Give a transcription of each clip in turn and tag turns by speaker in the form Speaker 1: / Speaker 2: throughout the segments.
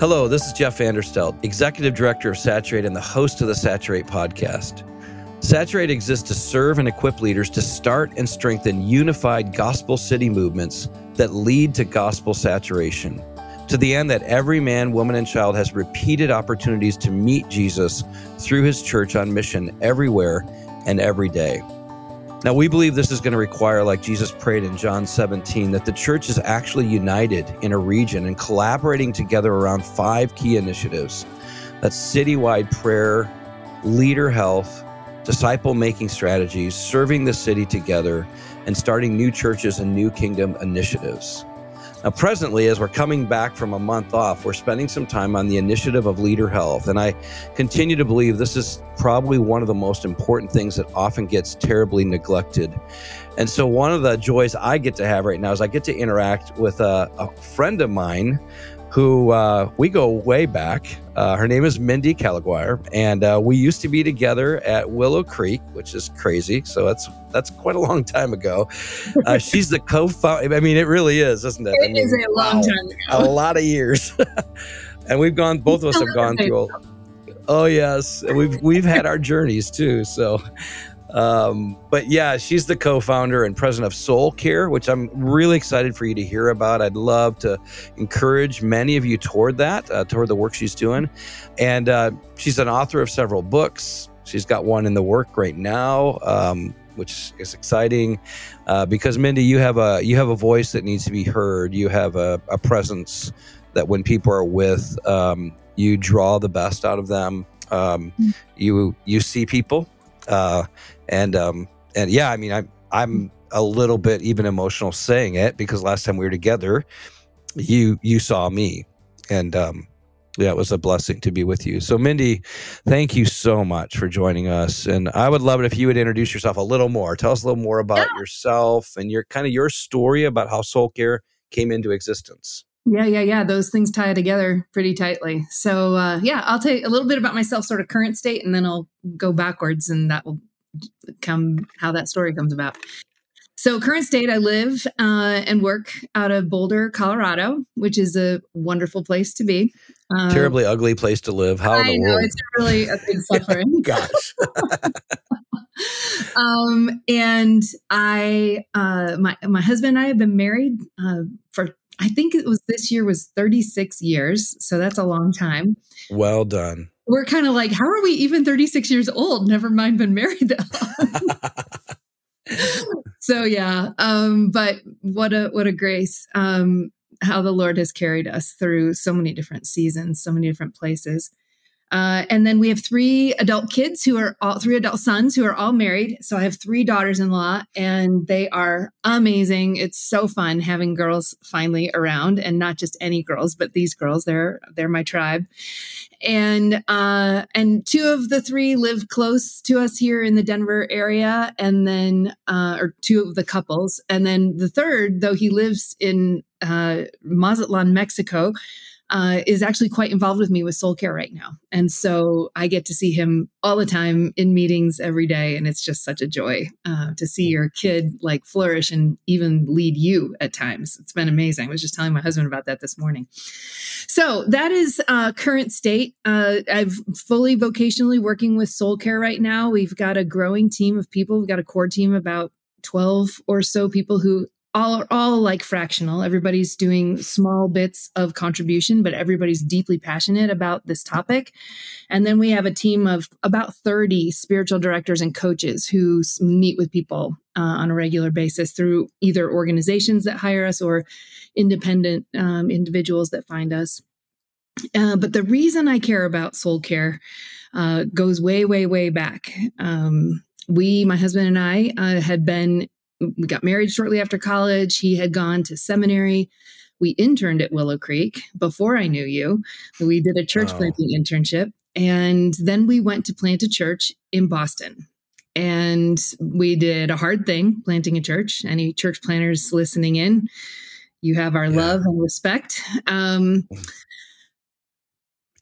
Speaker 1: Hello, this is Jeff Vanderstelt, Executive Director of Saturate and the host of the Saturate podcast. Saturate exists to serve and equip leaders to start and strengthen unified gospel city movements that lead to gospel saturation, to the end that every man, woman, and child has repeated opportunities to meet Jesus through his church on mission everywhere and every day. Now, we believe this is going to require, like Jesus prayed in John 17, that the church is actually united in a region and collaborating together around five key initiatives that's citywide prayer, leader health, disciple making strategies, serving the city together, and starting new churches and new kingdom initiatives. Now, presently, as we're coming back from a month off, we're spending some time on the initiative of leader health. And I continue to believe this is probably one of the most important things that often gets terribly neglected. And so, one of the joys I get to have right now is I get to interact with a, a friend of mine who uh, we go way back. Uh, her name is Mindy Caliguire, and uh, we used to be together at Willow Creek, which is crazy. So that's that's quite a long time ago. Uh, she's the co-founder. I mean, it really is, isn't it?
Speaker 2: It
Speaker 1: I mean,
Speaker 2: is a long
Speaker 1: wow,
Speaker 2: time
Speaker 1: a lot of years, and we've gone. Both of us have gone through. A, oh yes, we've we've had our journeys too. So. Um, but yeah, she's the co-founder and president of Soul Care, which I'm really excited for you to hear about. I'd love to encourage many of you toward that, uh, toward the work she's doing. And uh, she's an author of several books. She's got one in the work right now, um, which is exciting uh, because Mindy, you have a you have a voice that needs to be heard. You have a, a presence that when people are with, um, you draw the best out of them. Um,
Speaker 2: Mm.
Speaker 1: You you see people, uh, and um, and yeah, I mean, I'm I'm a little bit even emotional saying it because last time we were together, you you saw me, and um, yeah, it was a blessing to be with you. So, Mindy, thank you so much for joining us, and I would love it if you would introduce yourself a little more. Tell us a little more about yourself and your kind of your story about how Soul Care came into existence.
Speaker 2: Yeah, yeah, yeah. Those things tie together pretty tightly. So, uh, yeah, I'll tell you a little bit about myself, sort of current state, and then I'll go backwards, and that will come how that story comes about. So, current state, I live uh, and work out of Boulder, Colorado, which is a wonderful place to be. Uh,
Speaker 1: Terribly ugly place to live. How in the
Speaker 2: know
Speaker 1: world?
Speaker 2: it's really a big suffering.
Speaker 1: Gosh.
Speaker 2: um, and I, uh, my my husband and I have been married uh, for I think it was this year was 36 years, so that's a long time.
Speaker 1: well done.
Speaker 2: We're kind of like, how are we even 36 years old? Never mind been married that long. so yeah, um, but what a what a grace. Um, how the Lord has carried us through so many different seasons, so many different places. Uh, and then we have three adult kids who are all three adult sons who are all married. So I have three daughters in law, and they are amazing. It's so fun having girls finally around, and not just any girls, but these girls. They're they're my tribe. And uh, and two of the three live close to us here in the Denver area, and then uh, or two of the couples, and then the third, though he lives in uh, Mazatlan, Mexico uh, is actually quite involved with me with soul care right now. And so I get to see him all the time in meetings every day. And it's just such a joy uh, to see your kid like flourish and even lead you at times. It's been amazing. I was just telling my husband about that this morning. So that is uh, current state. Uh, I've fully vocationally working with soul care right now. We've got a growing team of people. We've got a core team about 12 or so people who all are all like fractional. Everybody's doing small bits of contribution, but everybody's deeply passionate about this topic. And then we have a team of about 30 spiritual directors and coaches who meet with people uh, on a regular basis through either organizations that hire us or independent um, individuals that find us. Uh, but the reason I care about soul care uh, goes way, way, way back. Um, we, my husband and I, uh, had been we got married shortly after college. He had gone to seminary. We interned at Willow Creek before I knew you. We did a church
Speaker 1: Wow.
Speaker 2: planting internship. And then we went to plant a church in Boston. And we did a hard thing planting a church. Any church planners listening in, you have our
Speaker 1: Yeah.
Speaker 2: love and respect. Um,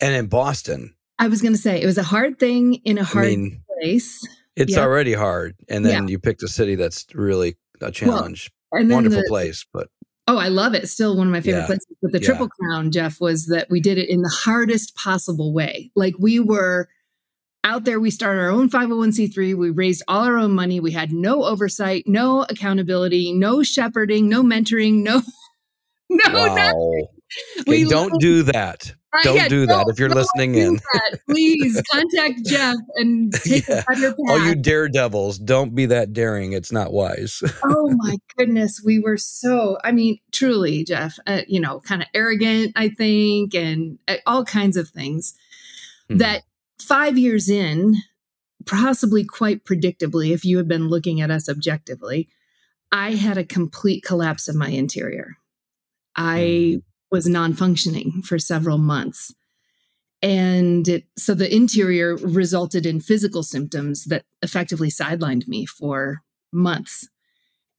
Speaker 1: And in Boston,
Speaker 2: I was going to say it was a hard thing in a hard
Speaker 1: mean,
Speaker 2: place.
Speaker 1: It's
Speaker 2: Yeah.
Speaker 1: already hard. And then you picked a city that's really a challenge.
Speaker 2: And
Speaker 1: Wonderful
Speaker 2: the,
Speaker 1: place, but
Speaker 2: Oh, I love it. Still one of my favorite
Speaker 1: Yeah.
Speaker 2: places. But the
Speaker 1: Yeah.
Speaker 2: Triple Crown, Jeff, was that we did it in the hardest possible way. Like we were out there, we started our own 501c3. We raised all our own money. We had no oversight, no accountability, no shepherding, no mentoring, no, no, nothing.
Speaker 1: Wow.
Speaker 2: We
Speaker 1: Okay, don't do that.
Speaker 2: Right,
Speaker 1: Don't
Speaker 2: yeah,
Speaker 1: do that if you're listening in.
Speaker 2: that. Please contact Jeff and take
Speaker 1: Yeah.
Speaker 2: path.
Speaker 1: All you daredevils, don't be that daring. It's not wise.
Speaker 2: oh my goodness, we were so, I mean, truly, Jeff, uh, you know, kind of arrogant, I think, and uh, all kinds of things
Speaker 1: Hmm.
Speaker 2: that five years in, possibly quite predictably, if you had been looking at us objectively, I had a complete collapse of my interior. I was non functioning for several months. And it, so the interior resulted in physical symptoms that effectively sidelined me for months.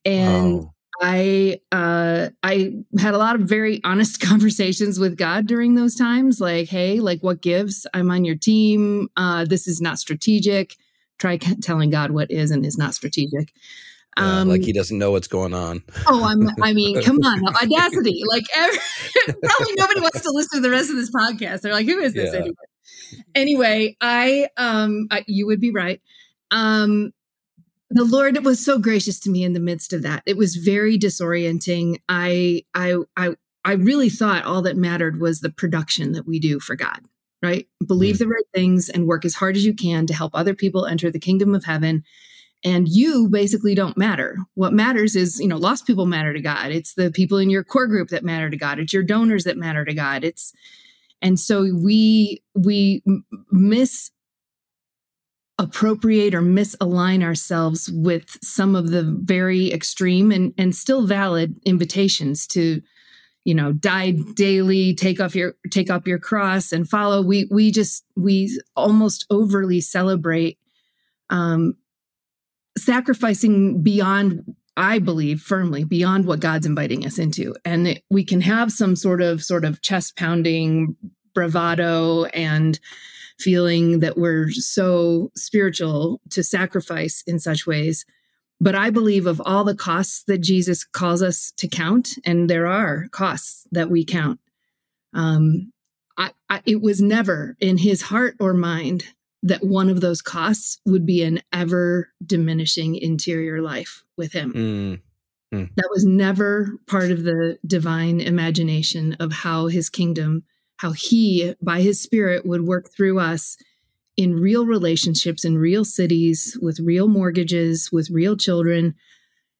Speaker 2: And
Speaker 1: Wow.
Speaker 2: I uh I had a lot of very honest conversations with God during those times like hey like what gives I'm on your team uh this is not strategic try telling God what is and is not strategic
Speaker 1: Yeah,
Speaker 2: um
Speaker 1: like he doesn't know what's going on.
Speaker 2: oh I'm I mean come on audacity like every, probably nobody wants to listen to the rest of this podcast. They're like who is this
Speaker 1: Yeah.
Speaker 2: anyway anyway I um I, you would be right. Um the lord was so gracious to me in the midst of that. It was very disorienting. I i i i really thought all that mattered was the production that we do for god right? Believe the right things and work as hard as you can to help other people enter the kingdom of heaven and you basically don't matter. What matters is you know lost people matter to god. It's the people in your core group that matter to god. It's your donors that matter to god. It's and so we we m- miss appropriate or misalign ourselves with some of the very extreme and and still valid invitations to you know die daily take off your take up your cross and follow. We we just we almost overly celebrate um sacrificing beyond i believe firmly beyond what god's inviting us into and we can have some sort of sort of chest pounding bravado and feeling that we're so spiritual to sacrifice in such ways. But I believe of all the costs that Jesus calls us to count, and there are costs that we count, um, I, I, it was never in his heart or mind that one of those costs would be an ever diminishing interior life with him.
Speaker 1: Mm,
Speaker 2: That was never part of the divine imagination of how his kingdom, how he, by his spirit, would work through us in real relationships, in real cities, with real mortgages, with real children.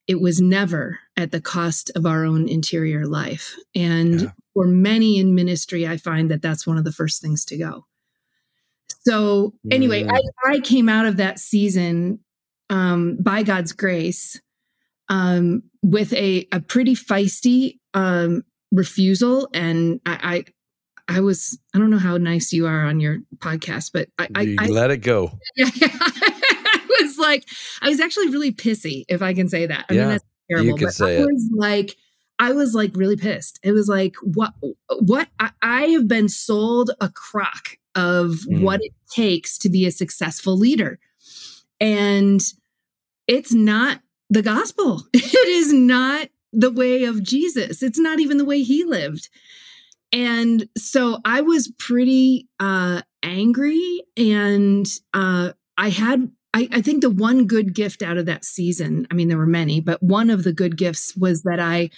Speaker 2: It was never at the cost of our own interior life. And
Speaker 1: Yeah.
Speaker 2: for many in ministry, I find that that's one of the first things to go. So, anyway,
Speaker 1: Mm.
Speaker 2: I, I came out of that season um, by God's grace um, with a, a pretty feisty um, refusal. And I, I, I was, I don't know how nice you are on your podcast, but I, I,
Speaker 1: you
Speaker 2: I
Speaker 1: let it go.
Speaker 2: yeah, I was like, I was actually really pissy, if I can say that. I
Speaker 1: Yeah,
Speaker 2: mean, that's terrible.
Speaker 1: can
Speaker 2: but
Speaker 1: say
Speaker 2: I
Speaker 1: it.
Speaker 2: was like, I was like really pissed. It was like, what, what? I, I have been sold a crock of
Speaker 1: Mm.
Speaker 2: what it takes to be a successful leader. And it's not the gospel. It is not the way of Jesus. It's not even the way he lived. And so I was pretty uh angry and uh I had I, I think the one good gift out of that season, I mean, there were many, but one of the good gifts was that I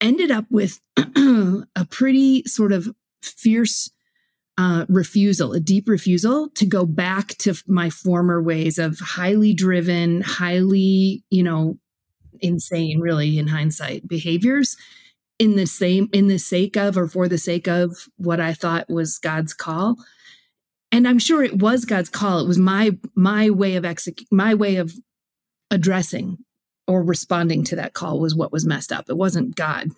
Speaker 2: ended up with a pretty sort of fierce uh, refusal, a deep refusal to go back to my former ways of highly driven, highly, you know, insane, really, in hindsight, behaviors in the same, in the sake of or for the sake of what I thought was God's call. And i'm sure it was god's call. It was my my way of exec- my way of addressing or responding to that call was what was messed up. It wasn't god.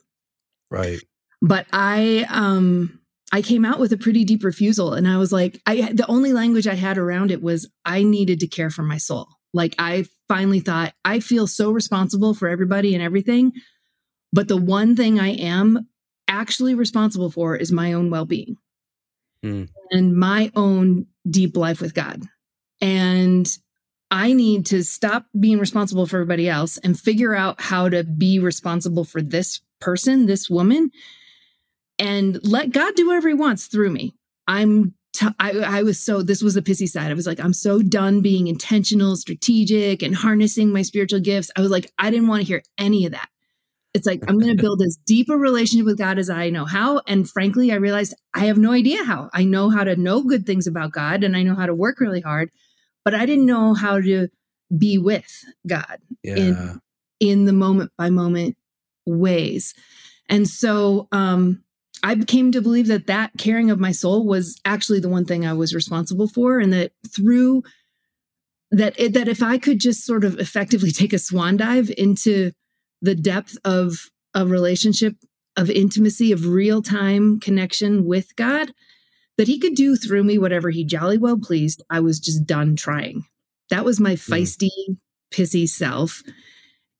Speaker 1: Right.
Speaker 2: but i um i came out with a pretty deep refusal and i was like i the only language i had around it was i needed to care for my soul. Like i finally thought i feel so responsible for everybody and everything but the one thing i am actually responsible for is my own well-being.
Speaker 1: Hmm.
Speaker 2: and my own deep life with god. And i need to stop being responsible for everybody else and figure out how to be responsible for this person, this woman, and let God do whatever he wants through me. I'm T- I, I was so this was the pissy side. I was like i'm so done being intentional strategic and harnessing my spiritual gifts. I was like i didn't want to hear any of that. It's like i'm going to build as deep a relationship with god as i know how. And frankly i realized i have no idea how. I know how to know good things about god and i know how to work really hard but i didn't know how to be with god
Speaker 1: Yeah.
Speaker 2: in in the moment by moment ways. And so um I came to believe that that caring of my soul was actually the one thing I was responsible for, and that through that, it, that if I could just sort of effectively take a swan dive into the depth of a relationship of intimacy, of real time connection with God, that He could do through me whatever He jolly well pleased. I was just done trying. That was my hmm. feisty, pissy self,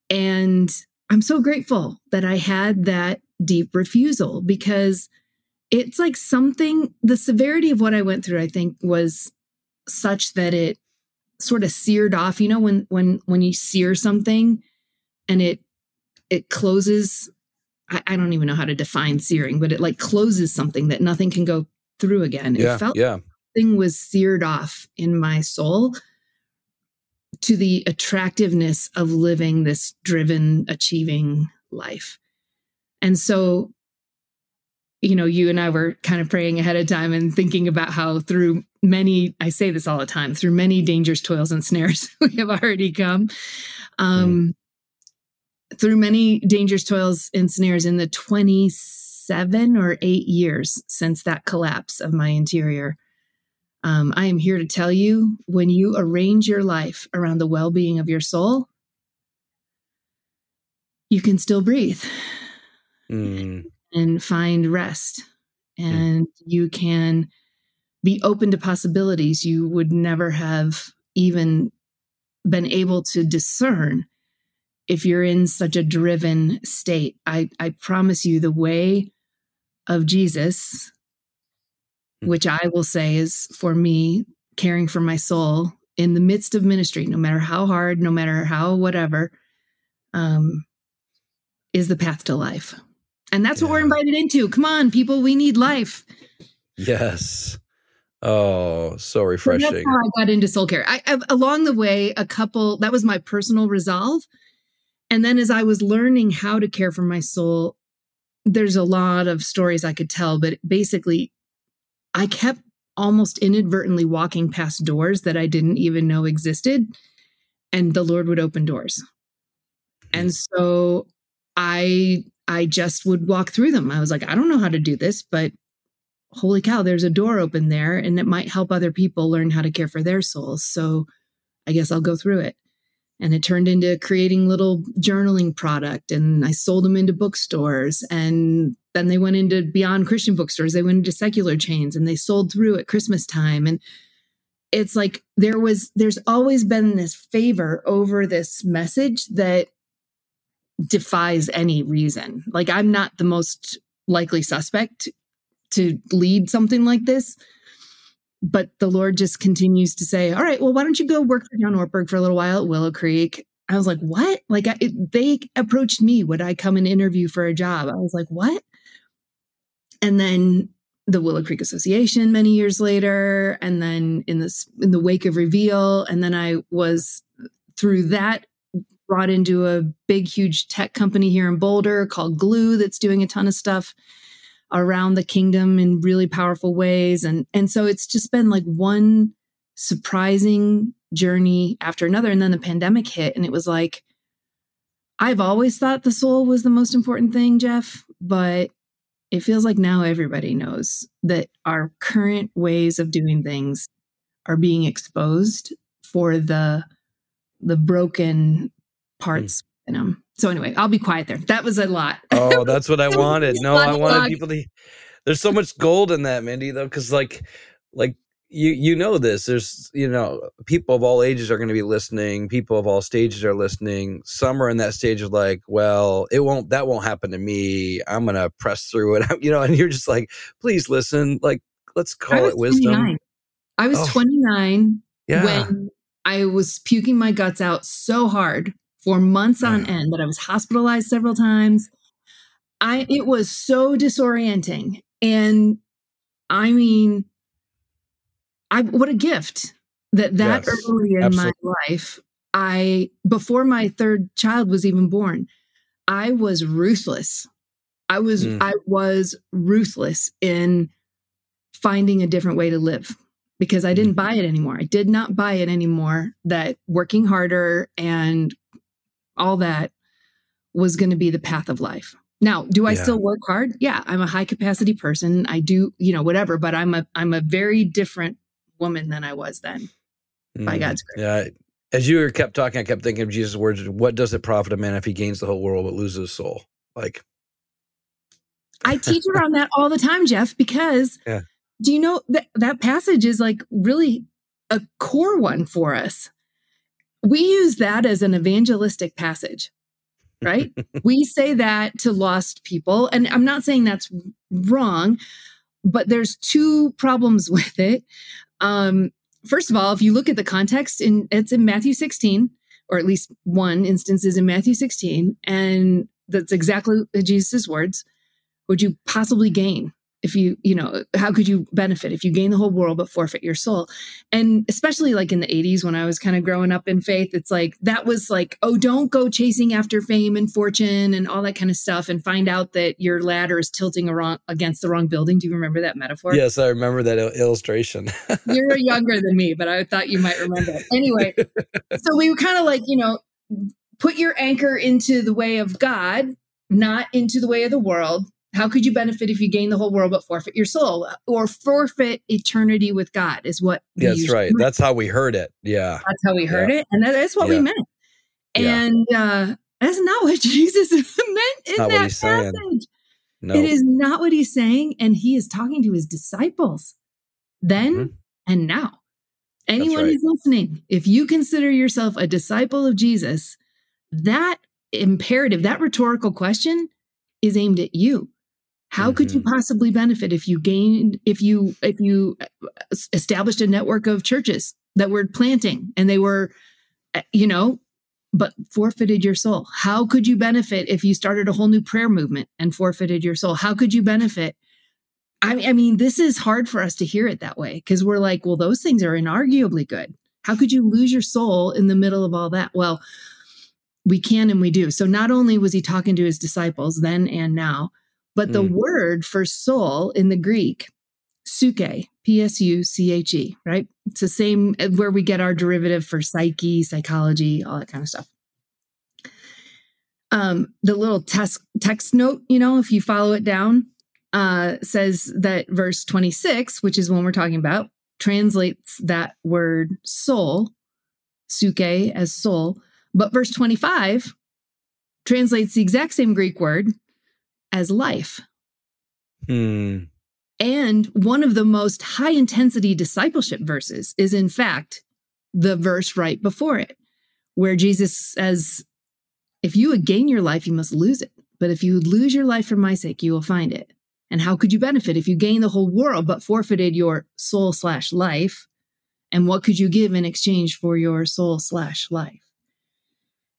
Speaker 2: and I'm so grateful that I had that deep refusal because it's like something the severity of what I went through I think was such that it sort of seared off you know when when when you sear something and it it closes I, I don't even know how to define searing but it like closes something that nothing can go through again
Speaker 1: Yeah.
Speaker 2: it felt
Speaker 1: yeah.
Speaker 2: thing was seared off in my soul to the attractiveness of living this driven, achieving life. And so, you know, you and I were kind of praying ahead of time and thinking about how through many, I say this all the time, through many dangers, toils, and snares we have already come. Um, Through many dangers, toils, and snares in the 27 or eight years since that collapse of my interior. Um, I am here to tell you when you arrange your life around the well being of your soul, you can still breathe
Speaker 1: Mm,
Speaker 2: and find rest. And you can be open to possibilities you would never have even been able to discern if you're in such a driven state. I, I promise you, the way of Jesus, which I will say is for me, caring for my soul in the midst of ministry, no matter how hard, no matter how whatever, um, is the path to life. And that's what we're invited into. Come on, people, we need life.
Speaker 1: yes. Oh, so refreshing.
Speaker 2: That's how I got into soul care. I, I along the way, a couple that was my personal resolve, and then as I was learning how to care for my soul, there's a lot of stories I could tell, but basically, I kept almost inadvertently walking past doors that I didn't even know existed, and the Lord would open doors, and hmm. so I I just would walk through them. I was like, I don't know how to do this, but holy cow, there's a door open there and it might help other people learn how to care for their souls. So I guess I'll go through it. And it turned into creating little journaling product and I sold them into bookstores and then they went into beyond Christian bookstores. They went into secular chains and they sold through at Christmas time. And it's like there was there's always been this favor over this message that defies any reason. Like I'm not the most likely suspect to lead something like this. But the Lord just continues to say, All right, well, why don't you go work for John Ortberg for a little while at Willow Creek? I was like, What? Like, I, it, they approached me. Would I come and interview for a job? I was like, What? And then the Willow Creek Association many years later, and then in this in the wake of Reveal, and then I was through that brought into a big, huge tech company here in Boulder called Gloo that's doing a ton of stuff around the kingdom in really powerful ways. And, and so it's just been like one surprising journey after another. And then the pandemic hit, and it was like, I've always thought the soul was the most important thing, Jeff, but it feels like now everybody knows that our current ways of doing things are being exposed for the the broken Mm. parts in them. So anyway, I'll be quiet there. That was a lot.
Speaker 1: Oh, that's what I wanted. No, I wanted people to. There's so much gold in that, Mindy, though, because like, like you you know this. There's you know people of all ages are going to be listening. People of all stages are listening. Some are in that stage of like, well, it won't that won't happen to me. I'm gonna press through it. You know, and you're just like, please listen. Like, let's call it wisdom.
Speaker 2: 29. I was
Speaker 1: Oh.
Speaker 2: 29
Speaker 1: Yeah.
Speaker 2: when I was puking my guts out so hard for months on end that I was hospitalized several times. I it was so disorienting. And I mean, I what a gift that that
Speaker 1: Yes,
Speaker 2: early in
Speaker 1: absolutely.
Speaker 2: my life, I before my third child was even born, I was ruthless. I was
Speaker 1: Mm.
Speaker 2: I was ruthless in finding a different way to live because I didn't
Speaker 1: Mhm.
Speaker 2: buy it anymore. I did not buy it anymore that working harder and all that was going to be the path of life. Now, do I
Speaker 1: Yeah.
Speaker 2: still work hard? Yeah, I'm a high capacity person. I do, you know, whatever, but I'm a I'm a very different woman than I was then by
Speaker 1: Mm.
Speaker 2: God's grace.
Speaker 1: Yeah. As you were kept talking, I kept thinking of Jesus' words. What does it profit a man if he gains the whole world but loses his soul? Like,
Speaker 2: I teach around that all the time, Jeff, because
Speaker 1: Yeah.
Speaker 2: do you know that that passage is like really a core one for us? We use that as an evangelistic passage, right? we say that to lost people. And I'm not saying that's wrong, but there's two problems with it. Um, first of all, if you look at the context, in it's in Matthew 16, or at least one instance is in Matthew 16, and that's exactly Jesus' words. Would you possibly gain if you, you know, how could you benefit if you gain the whole world but forfeit your soul? And especially like in the 80s when I was kind of growing up in faith, it's like that was like, oh, don't go chasing after fame and fortune and all that kind of stuff and find out that your ladder is tilting around against the wrong building. Do you remember that metaphor?
Speaker 1: yes, I remember that il- illustration.
Speaker 2: You're younger than me, but I thought you might remember. it. Anyway, so we were kind of like, you know, put your anchor into the way of God, not into the way of the world. How could you benefit if you gain the whole world but forfeit your soul or forfeit eternity with God? Is what we
Speaker 1: That's right.
Speaker 2: meant.
Speaker 1: That's how we heard it. Yeah.
Speaker 2: That's how we heard it, and that's what we
Speaker 1: Yeah.
Speaker 2: meant.
Speaker 1: Yeah.
Speaker 2: And uh, that's not what Jesus meant in
Speaker 1: Not
Speaker 2: that
Speaker 1: saying.
Speaker 2: passage.
Speaker 1: No.
Speaker 2: It is not what he's saying, and he is talking to his disciples then
Speaker 1: Mhm.
Speaker 2: and now. Anyone
Speaker 1: right.
Speaker 2: who's listening, if you consider yourself a disciple of Jesus, that imperative, that rhetorical question is aimed at you. How could you
Speaker 1: Mm-hmm.
Speaker 2: possibly benefit if you gained, if you, if you established a network of churches that were planting and they were, uh, you know, but forfeited your soul? How could you benefit if you started a whole new prayer movement and forfeited your soul? How could you benefit? I I mean, this is hard for us to hear it that way because we're like, well, those things are inarguably good. How could you lose your soul in the middle of all that? Well, we can and we do. So not only was he talking to his disciples then and now, but the
Speaker 1: Mm.
Speaker 2: word for soul in the Greek, psuche, P S U C H E, right? It's the same uh, where we get our derivative for psyche, psychology, all that kind of stuff. Um, the little text text note, you know, if you follow it down, uh, says that verse 26, which is one we're talking about, translates that word soul, psuche, as soul. But verse 25 translates the exact same Greek word as life.
Speaker 1: Hmm.
Speaker 2: And one of the most high intensity discipleship verses is, in fact, the verse right before it, where Jesus says, If you would gain your life, you must lose it. But if you would lose your life for my sake, you will find it. And how could you benefit if you gain the whole world but forfeited your soul slash life? And what could you give in exchange for your soul slash life?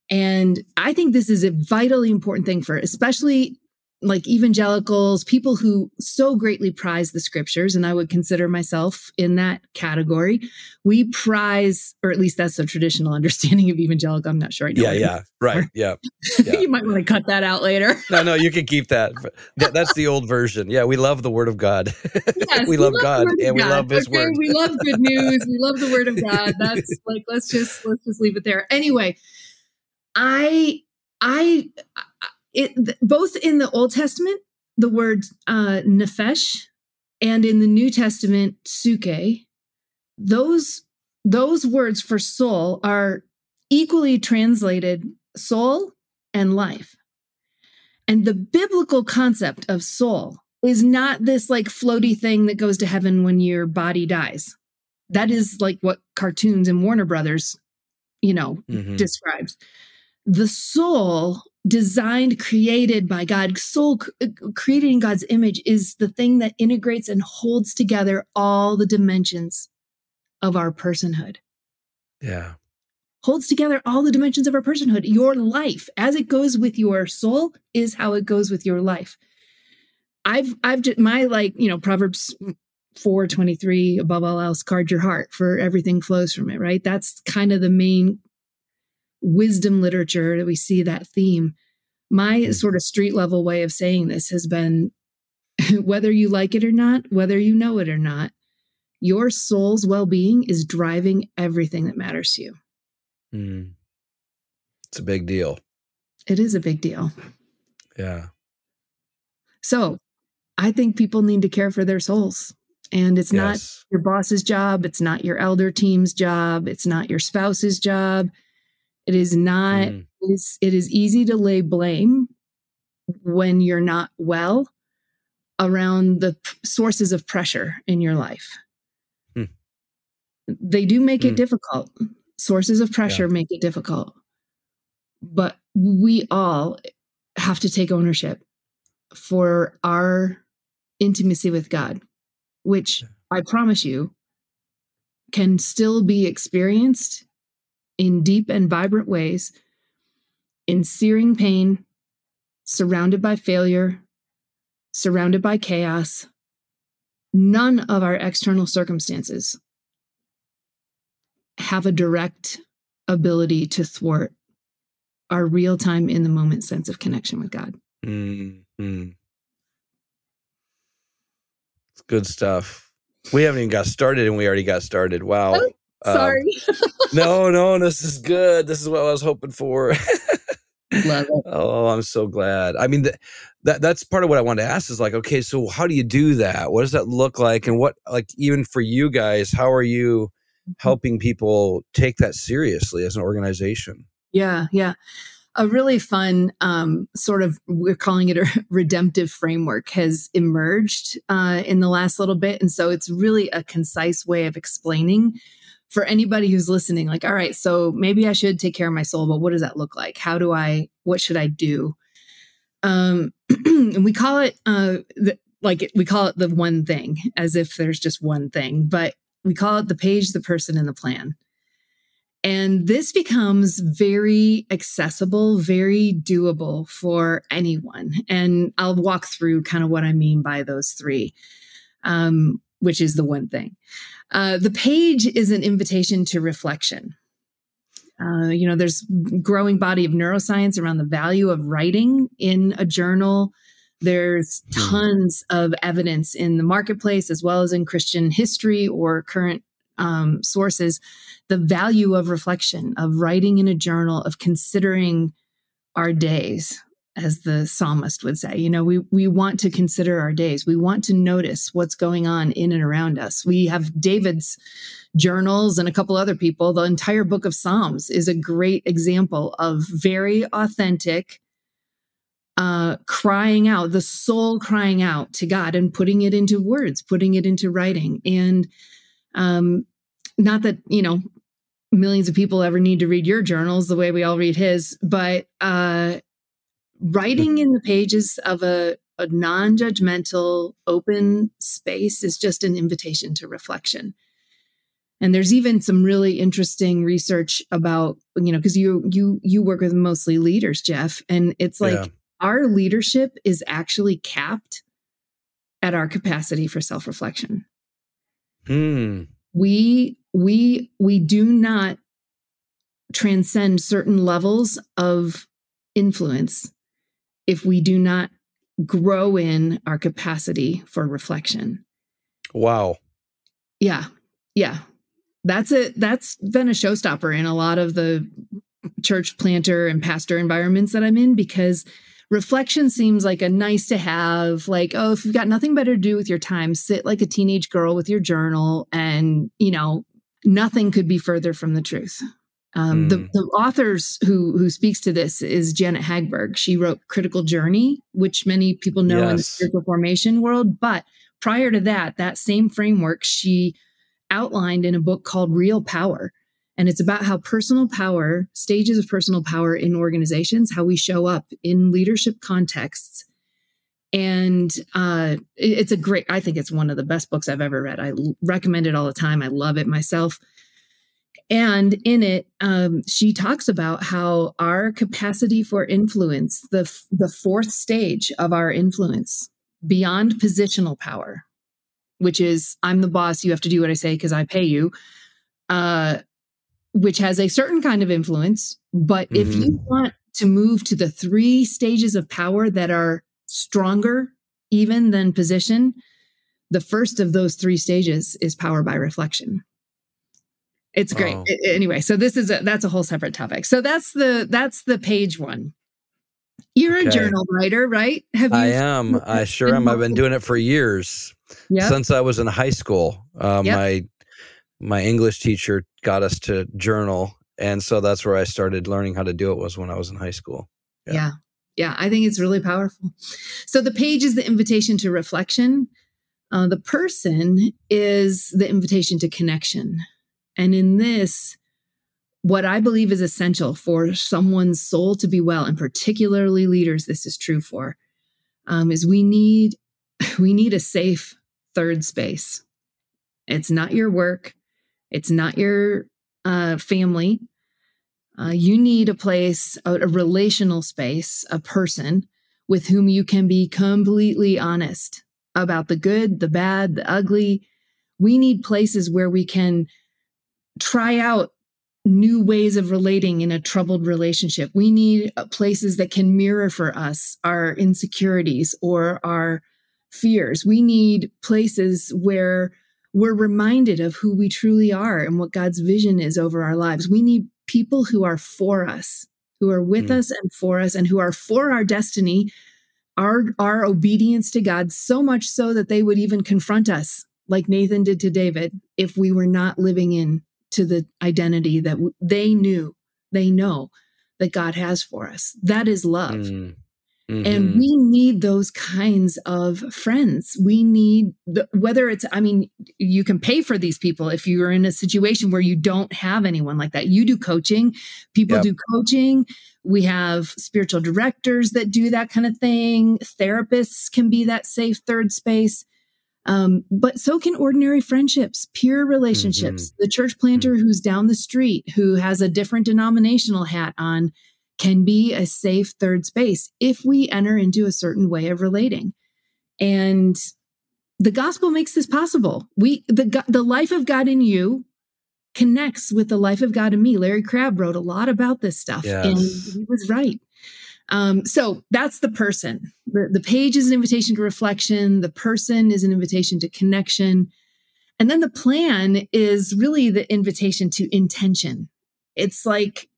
Speaker 2: And I think this is a vitally important thing for, especially like evangelicals, people who so greatly prize the scriptures, and I would consider myself in that category. We prize, or at least that's the traditional understanding of evangelical. I'm not sure. I know
Speaker 1: Yeah, yeah. Right. Yeah. yeah.
Speaker 2: you might want to cut that out later.
Speaker 1: No, no, you can keep that. That- That's the old version. Yeah, we love the word of God.
Speaker 2: Yes,
Speaker 1: we love
Speaker 2: the
Speaker 1: God and we love his
Speaker 2: okay?
Speaker 1: word.
Speaker 2: We love good news. We love the word of God. That's like let's just let's just leave it there. Anyway, I I it both in the Old Testament the word uh nefesh and in the New Testament psuche those those words for soul are equally translated soul and life. And the biblical concept of soul is not this like floaty thing that goes to heaven when your body dies. That is like what cartoons and Warner Brothers, you know,
Speaker 1: Mhm.
Speaker 2: describes. The soul designed, created by God, soul uh, created in God's image is the thing that integrates and holds together all the dimensions of our personhood.
Speaker 1: Yeah.
Speaker 2: holds together all the dimensions of our personhood. Your life, as it goes with your soul, is how it goes with your life. I've I've just my like, you know, Proverbs 423 above all else guard your heart for everything flows from it, right? That's kind of the main wisdom literature that we see that theme. My mm-hmm. sort of street level way of saying this has been whether you like it or not, whether you know it or not, your soul's well being is driving everything that matters to you.
Speaker 1: Mm. It's a big deal.
Speaker 2: It is a big deal.
Speaker 1: Yeah.
Speaker 2: So I think people need to care for their souls. And it's yes. not your boss's job. It's not your elder team's job. It's not your spouse's job. It is not, mm. it, is, it is easy to lay blame when you're not well around the p- sources of pressure in your life. Mm. They do make mm. it difficult. Sources of pressure yeah. make it difficult. But we all have to take ownership for our intimacy with God, which I promise you can still be experienced in deep and vibrant ways, in searing pain, surrounded by failure, surrounded by chaos. None of our external circumstances have a direct ability to thwart our real time in the moment sense of connection with God.
Speaker 1: Mm-hmm. It's good stuff. We haven't even got started and we already got started. Wow.
Speaker 2: Um, sorry.
Speaker 1: Um, no, no, this is good. This is what I was hoping for.
Speaker 2: Love it.
Speaker 1: Oh, I'm so glad. I mean, th- that that's part of what I wanted to ask is like, okay, so how do you do that? What does that look like? And what, like, even for you guys, how are you mm-hmm. helping people take that seriously as an organization?
Speaker 2: Yeah, yeah a really fun um, sort of we're calling it a redemptive framework has emerged uh, in the last little bit and so it's really a concise way of explaining for anybody who's listening like all right so maybe i should take care of my soul but what does that look like? How do i what should i do? Um and we call it uh the, like we call it the one thing as if there's just one thing but we call it the page the person and the plan. And this becomes very accessible, very doable for anyone. And I'll walk through kind of what I mean by those three, um, which is the one thing. Uh, the page is an invitation to reflection. Uh, you know, there's growing body of neuroscience around the value of writing in a journal. There's hmm. tons of evidence in the marketplace as well as in Christian history or current um, sources the value of reflection, of writing in a journal, of considering our days, as the psalmist would say. You know, we we want to consider our days. We want to notice what's going on in and around us. We have David's journals and a couple other people. The entire book of Psalms is a great example of very authentic uh crying out, the soul crying out to God and putting it into words, putting it into writing. And um not that you know millions of people ever need to read your journals the way we all read his but uh writing in the pages of a, a non-judgmental open space is just an invitation to reflection. And there's even some really interesting research about you know because you you you work with mostly leaders jeff and it's like yeah. our leadership is actually capped at our capacity for self-reflection.
Speaker 1: Hmm.
Speaker 2: We we we do not transcend certain levels of influence if we do not grow in our capacity for reflection.
Speaker 1: Wow.
Speaker 2: Yeah. Yeah. That's a that's been a showstopper in a lot of the church planter and pastor environments that i'm in because reflection seems like a nice to have like oh if you've got nothing better to do with your time sit like a teenage girl with your journal and you know nothing could be further from the truth um, mm. the, the authors who who speaks to this is janet hagberg she wrote critical journey which many people know yes. in the spiritual formation world but prior to that that same framework she outlined in a book called real power and it's about how personal power, stages of personal power in organizations, how we show up in leadership contexts. And uh, it's a great, I think it's one of the best books I've ever read. I recommend it all the time. I love it myself. And in it, um, she talks about how our capacity for influence, the, the fourth stage of our influence, beyond positional power, which is I'm the boss, you have to do what I say because I pay you, uh, which has a certain kind of influence. But mm-hmm. if you mm-hmm. want to move to the three stages of power that are stronger even than position, the first of those three stages is power by reflection. It's great. Oh. Anyway, so this is a that's a whole separate topic. So that's the that's the page one. You're okay. a journal writer, right?
Speaker 1: Have you I am. I sure am. I've been doing it for years. Yep. Since I was in high school. Uh, yep. My my English teacher got us to journal, and so that's where I started learning how to do it. Was when I was in high school.
Speaker 2: Yeah. yeah. Yeah, I think it's really powerful. So the page is the invitation to reflection. Uh, the person is the invitation to connection. And in this, what I believe is essential for someone's soul to be well, and particularly leaders, this is true for, um, is we need we need a safe third space. It's not your work, it's not your uh, family. Uh, you need a place, a, a relational space, a person with whom you can be completely honest about the good, the bad, the ugly. We need places where we can try out new ways of relating in a troubled relationship. We need uh, places that can mirror for us our insecurities or our fears. We need places where we're reminded of who we truly are and what God's vision is over our lives. We need people who are for us, who are with mm. us and for us, and who are for our destiny, our, our obedience to God, so much so that they would even confront us, like Nathan did to David, if we were not living in to the identity that w- they knew, they know that God has for us. That is love. Mm. Mm-hmm. And we need those kinds of friends. We need the, whether it's, I mean, you can pay for these people if you're in a situation where you don't have anyone like that. You do coaching, people yep. do coaching. We have spiritual directors that do that kind of thing. Therapists can be that safe third space. Um, but so can ordinary friendships, peer relationships. Mm-hmm. The church planter mm-hmm. who's down the street, who has a different denominational hat on, can be a safe third space if we enter into a certain way of relating. And the gospel makes this possible. We the the life of God in you connects with the life of God in me. Larry Crabb wrote a lot about this stuff, yes. and he was right. Um, so that's the person. The, the page is an invitation to reflection. The person is an invitation to connection. And then the plan is really the invitation to intention. It's like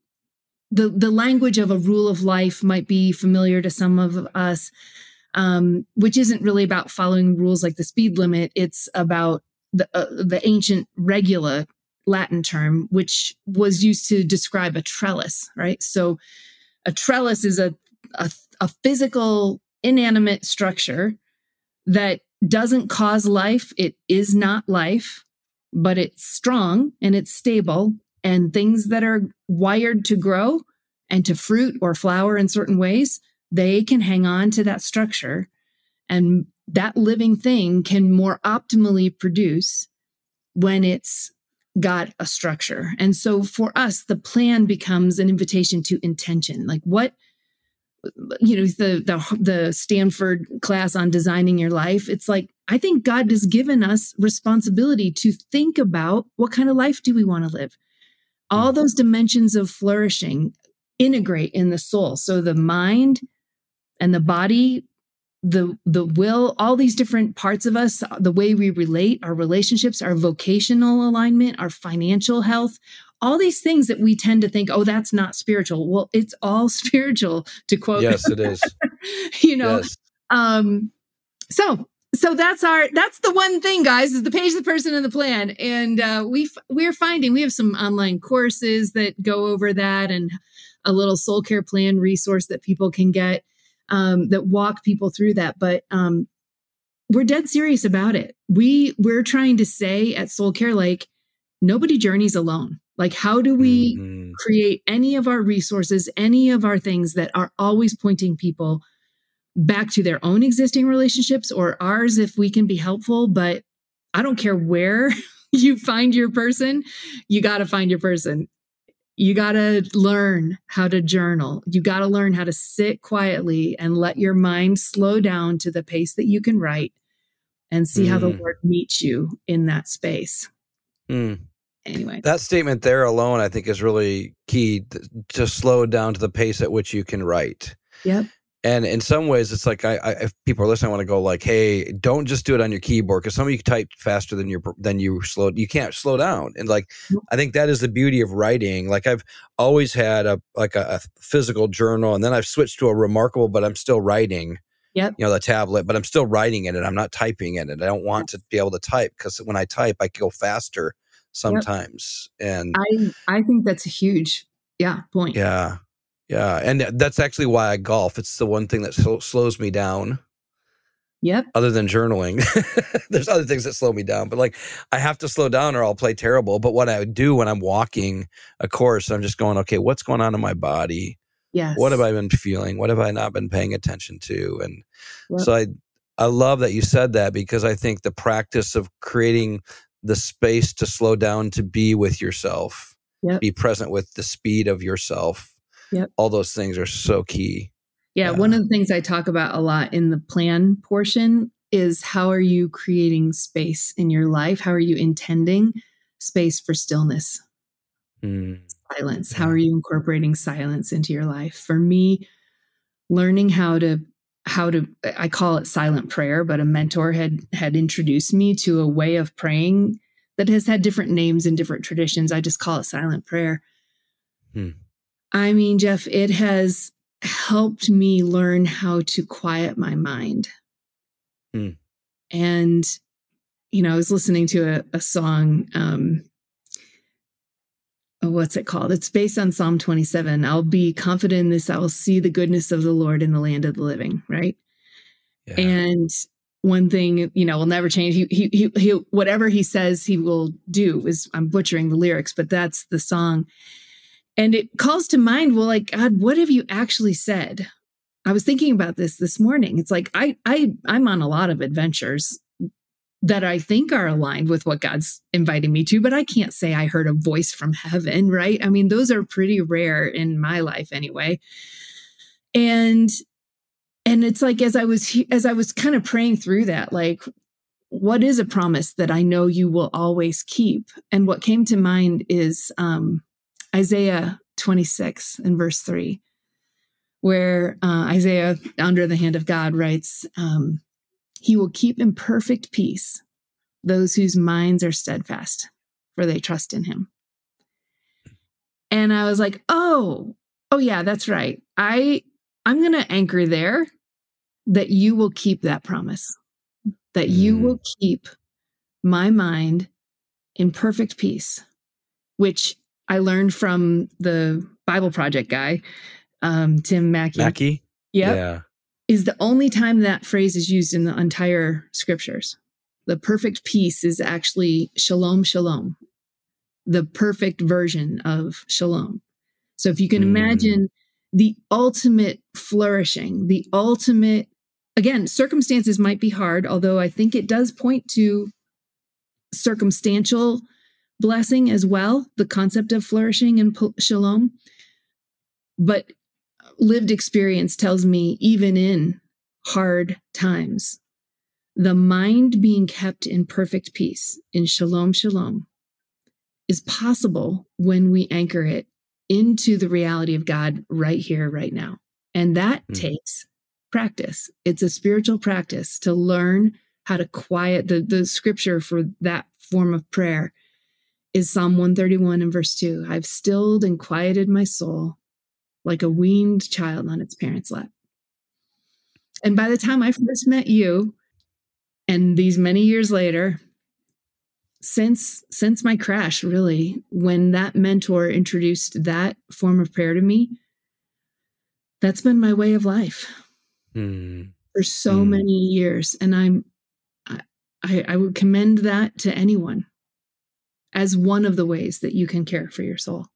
Speaker 2: the, the language of a rule of life might be familiar to some of us, um, which isn't really about following rules like the speed limit. It's about the, uh, the ancient regula Latin term, which was used to describe a trellis, right? So a trellis is a, a, a physical, inanimate structure that doesn't cause life. It is not life, but it's strong and it's stable. And things that are wired to grow and to fruit or flower in certain ways, they can hang on to that structure. And that living thing can more optimally produce when it's got a structure. And so for us, the plan becomes an invitation to intention. Like what, you know, the the the Stanford class on designing your life. It's like I think God has given us responsibility to think about what kind of life do we want to live. All mm. those dimensions of flourishing integrate in the soul. So the mind and the body the the will all these different parts of us the way we relate our relationships our vocational alignment our financial health all these things that we tend to think oh that's not spiritual. Well it's all spiritual to quote
Speaker 1: yes it is.
Speaker 2: you know yes. um so so that's our that's the one thing guys is the page the person and the plan. And uh we we're finding we have some online courses that go over that and a little soul care plan resource that people can get um, that walk people through that. But um, we're dead serious about it. We we're trying to say at Soul Care like nobody journeys alone. Like how do we mm-hmm. create any of our resources, any of our things that are always pointing people back to their own existing relationships or ours if we can be helpful, but I don't care where you find your person, you got to find your person. You got to learn how to journal. You got to learn how to sit quietly and let your mind slow down to the pace that you can write and see mm. how the mm. Lord meets you in that space. Mm. Anyway,
Speaker 1: that statement there alone, I think, is really key to, to slow down to the pace at which you can write.
Speaker 2: Yep.
Speaker 1: And in some ways, it's like I, I if people are listening, I want to go like, "Hey, don't just do it on your keyboard because some of you type faster than you than you slow. You can't slow down." And like, mm. I think that is the beauty of writing. Like I've always had a like a, a physical journal, and then I've switched to a reMarkable, but I'm still writing.
Speaker 2: Yep.
Speaker 1: You know, the tablet, but I'm still writing in it. I'm not typing in it. I don't want to be able to type because when I type, I go faster sometimes. Yep. And
Speaker 2: I I think that's a huge yeah point.
Speaker 1: Yeah. Yeah, and that's actually why I golf. It's the one thing that sl- slows me down.
Speaker 2: Yep.
Speaker 1: Other than journaling, there's other things that slow me down, but like I have to slow down or I'll play terrible. But what I do when I'm walking a course, I'm just going, okay, what's going on in my body?
Speaker 2: Yes.
Speaker 1: What have I been feeling? What have I not been paying attention to? And yep. so I, I love that you said that because I think the practice of creating the space to slow down to be with yourself,
Speaker 2: yep.
Speaker 1: be present with the speed of yourself
Speaker 2: Yep.
Speaker 1: All those things are so key.
Speaker 2: Yeah, yeah, one of the things I talk about a lot in the plan portion is how are you creating space in your life? How are you intending space for stillness? Mm. Silence. How are you incorporating silence into your life? For me, learning how to how to I call it silent prayer, but a mentor had had introduced me to a way of praying that has had different names in different traditions. I just call it silent prayer. Hmm. I mean, Jeff, it has helped me learn how to quiet my mind. Mm. And, you know, I was listening to a, a song. Um, oh, what's it called? It's based on Psalm 27. I'll be confident in this. I will see the goodness of the Lord in the land of the living, right? Yeah. And one thing, you know, will never change. He, he, he, he, whatever he says he will do is, I'm butchering the lyrics, but that's the song. And it calls to mind, well, like, God, what have you actually said? I was thinking about this this morning. It's like I I I'm on a lot of adventures that I think are aligned with what God's inviting me to, but I can't say I heard a voice from heaven, right? I mean, those are pretty rare in my life anyway. And and it's like as I was as I was kind of praying through that, like what is a promise that I know you will always keep? And what came to mind is um Isaiah 26 and verse 3, where uh, Isaiah, under the hand of God, writes, um, He will keep in perfect peace those whose minds are steadfast, for they trust in Him. And I was like, oh, oh yeah, that's right. I I'm going to anchor there that you will keep that promise. That you mm. will keep my mind in perfect peace, which I learned from the Bible Project guy, um, Tim Mackie.
Speaker 1: Mackie?
Speaker 2: Yep, yeah. Is the only time that phrase is used in the entire scriptures. The perfect peace is actually shalom, shalom, the perfect version of shalom. So if you can mm. imagine the ultimate flourishing, the ultimate, again, circumstances might be hard, although I think it does point to circumstantial blessing as well, the concept of flourishing and shalom. But lived experience tells me, even in hard times, the mind being kept in perfect peace, in shalom, shalom, is possible when we anchor it into the reality of God right here, right now. And that mm-hmm. takes practice. It's a spiritual practice to learn how to quiet the, the scripture for that form of prayer is Psalm 131 and verse 2. I've stilled and quieted my soul like a weaned child on its parents' lap. And by the time I first met you, and these many years later, since since my crash, really, when that mentor introduced that form of prayer to me, that's been my way of life mm. for so mm. many years. And I'm I, I would commend that to anyone as one of the ways that you can care for your soul.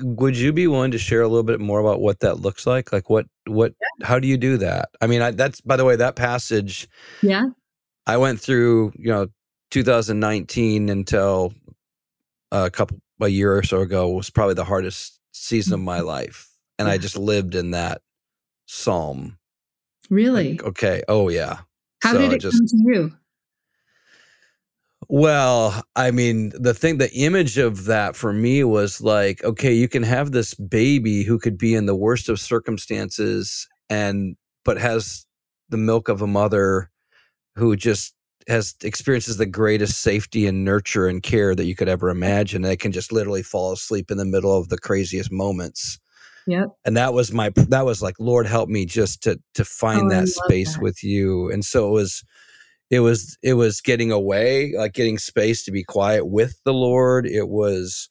Speaker 1: Would you be willing to share a little bit more about what that looks like? Like what what yeah. how do you do that? I mean, I, that's by the way that passage
Speaker 2: Yeah.
Speaker 1: I went through, you know, 2019 until a couple a year or so ago was probably the hardest season of my
Speaker 2: Mm-hmm.
Speaker 1: life, and I just lived in that psalm.
Speaker 2: Really?
Speaker 1: Like, okay. Oh yeah.
Speaker 2: How
Speaker 1: so
Speaker 2: did it
Speaker 1: just-
Speaker 2: come to you?
Speaker 1: Well, I mean, the thing, the image of that for me was like, okay, you can have this baby who could be in the worst of circumstances and, but has the milk of a mother who just has experiences the greatest safety and nurture and care that you could ever imagine. They can just literally fall asleep in the middle of the craziest moments.
Speaker 2: Yep.
Speaker 1: And that was my, that was like, Lord, help me just to, to find
Speaker 2: Oh,
Speaker 1: that space
Speaker 2: that.
Speaker 1: with you. And so it was, it was it was getting away like getting space to be quiet with the lord it was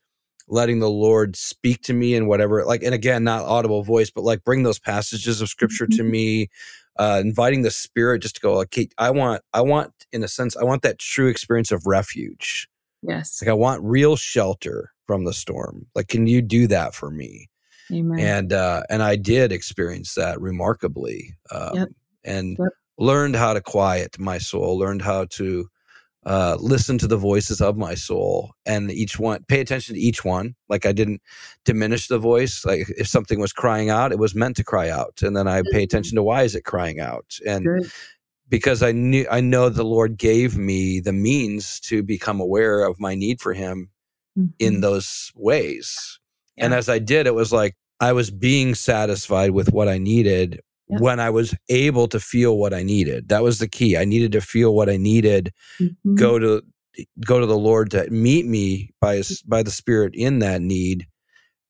Speaker 1: letting the lord speak to me and whatever like and again not audible voice but like bring those passages of scripture to
Speaker 2: Mhm.
Speaker 1: me uh inviting the spirit just to go like i want i want in a sense i want that true experience of refuge
Speaker 2: Yes.
Speaker 1: like i want real shelter from the storm like can you do that for me
Speaker 2: Amen.
Speaker 1: and uh and i did experience that remarkably um
Speaker 2: Yep.
Speaker 1: and
Speaker 2: Yep.
Speaker 1: Learned how to quiet my soul learned how to uh listen to the voices of my soul and each one pay attention to each one like i didn't diminish the voice like if something was crying out it was meant to cry out and then i pay attention to why is it crying out and
Speaker 2: Good.
Speaker 1: because I knew I know the Lord gave me the means to become aware of my need for him in
Speaker 2: Mhm.
Speaker 1: those ways. And as I did, it was like I was being satisfied with what I needed When I was able to feel what I needed. That was the key. I needed to feel what I needed,
Speaker 2: Mhm.
Speaker 1: go to go to the Lord to meet me by his, by the Spirit in that need,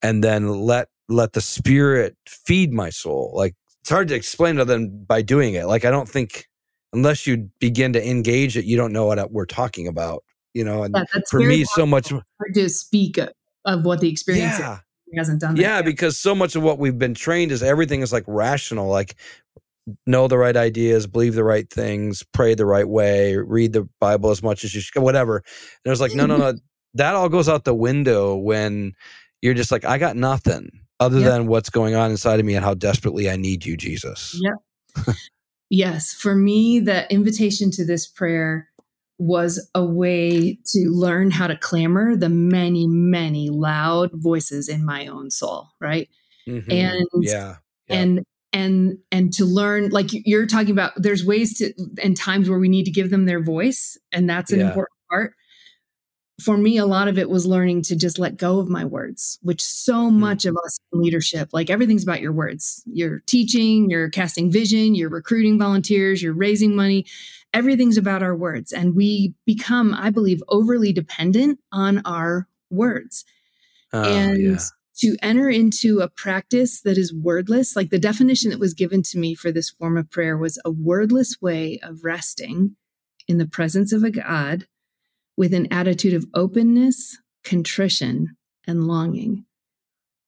Speaker 1: and then let let the Spirit feed my soul. Like it's hard to explain other than by doing it. Like I don't think unless you begin to engage it, you don't know what we're talking about. You know, and
Speaker 2: Yeah,
Speaker 1: for me, so much.
Speaker 2: hard to speak of, of what the experience
Speaker 1: Yeah,
Speaker 2: is. Hasn't done that.
Speaker 1: yeah,
Speaker 2: yet.
Speaker 1: because so much of what we've been trained is everything is like rational, like know the right ideas, believe the right things, pray the right way, read the Bible as much as you should, whatever. And it was like, no, no, no, that all goes out the window when you're just like, I got nothing other
Speaker 2: Yep.
Speaker 1: than what's going on inside of me and how desperately I need you, Jesus.
Speaker 2: Yep. yes, for me, the invitation to this prayer was a way to learn how to clamor the many, many loud voices in my own soul, right?
Speaker 1: Mhm.
Speaker 2: And
Speaker 1: yeah, yeah.
Speaker 2: and and and to learn like you- you're talking about there's ways to and times where we need to give them their voice and that's an
Speaker 1: Yeah.
Speaker 2: important part for me a lot of it was learning to just let go of my words which so
Speaker 1: Hmm.
Speaker 2: much of us in leadership like everything's about your words you're teaching you're casting vision you're recruiting volunteers you're raising money everything's about our words and we become i believe overly dependent on our words
Speaker 1: Oh,
Speaker 2: and
Speaker 1: yeah.
Speaker 2: to enter into a practice that is wordless like the definition that was given to me for this form of prayer was a wordless way of resting in the presence of a god with an attitude of openness contrition and longing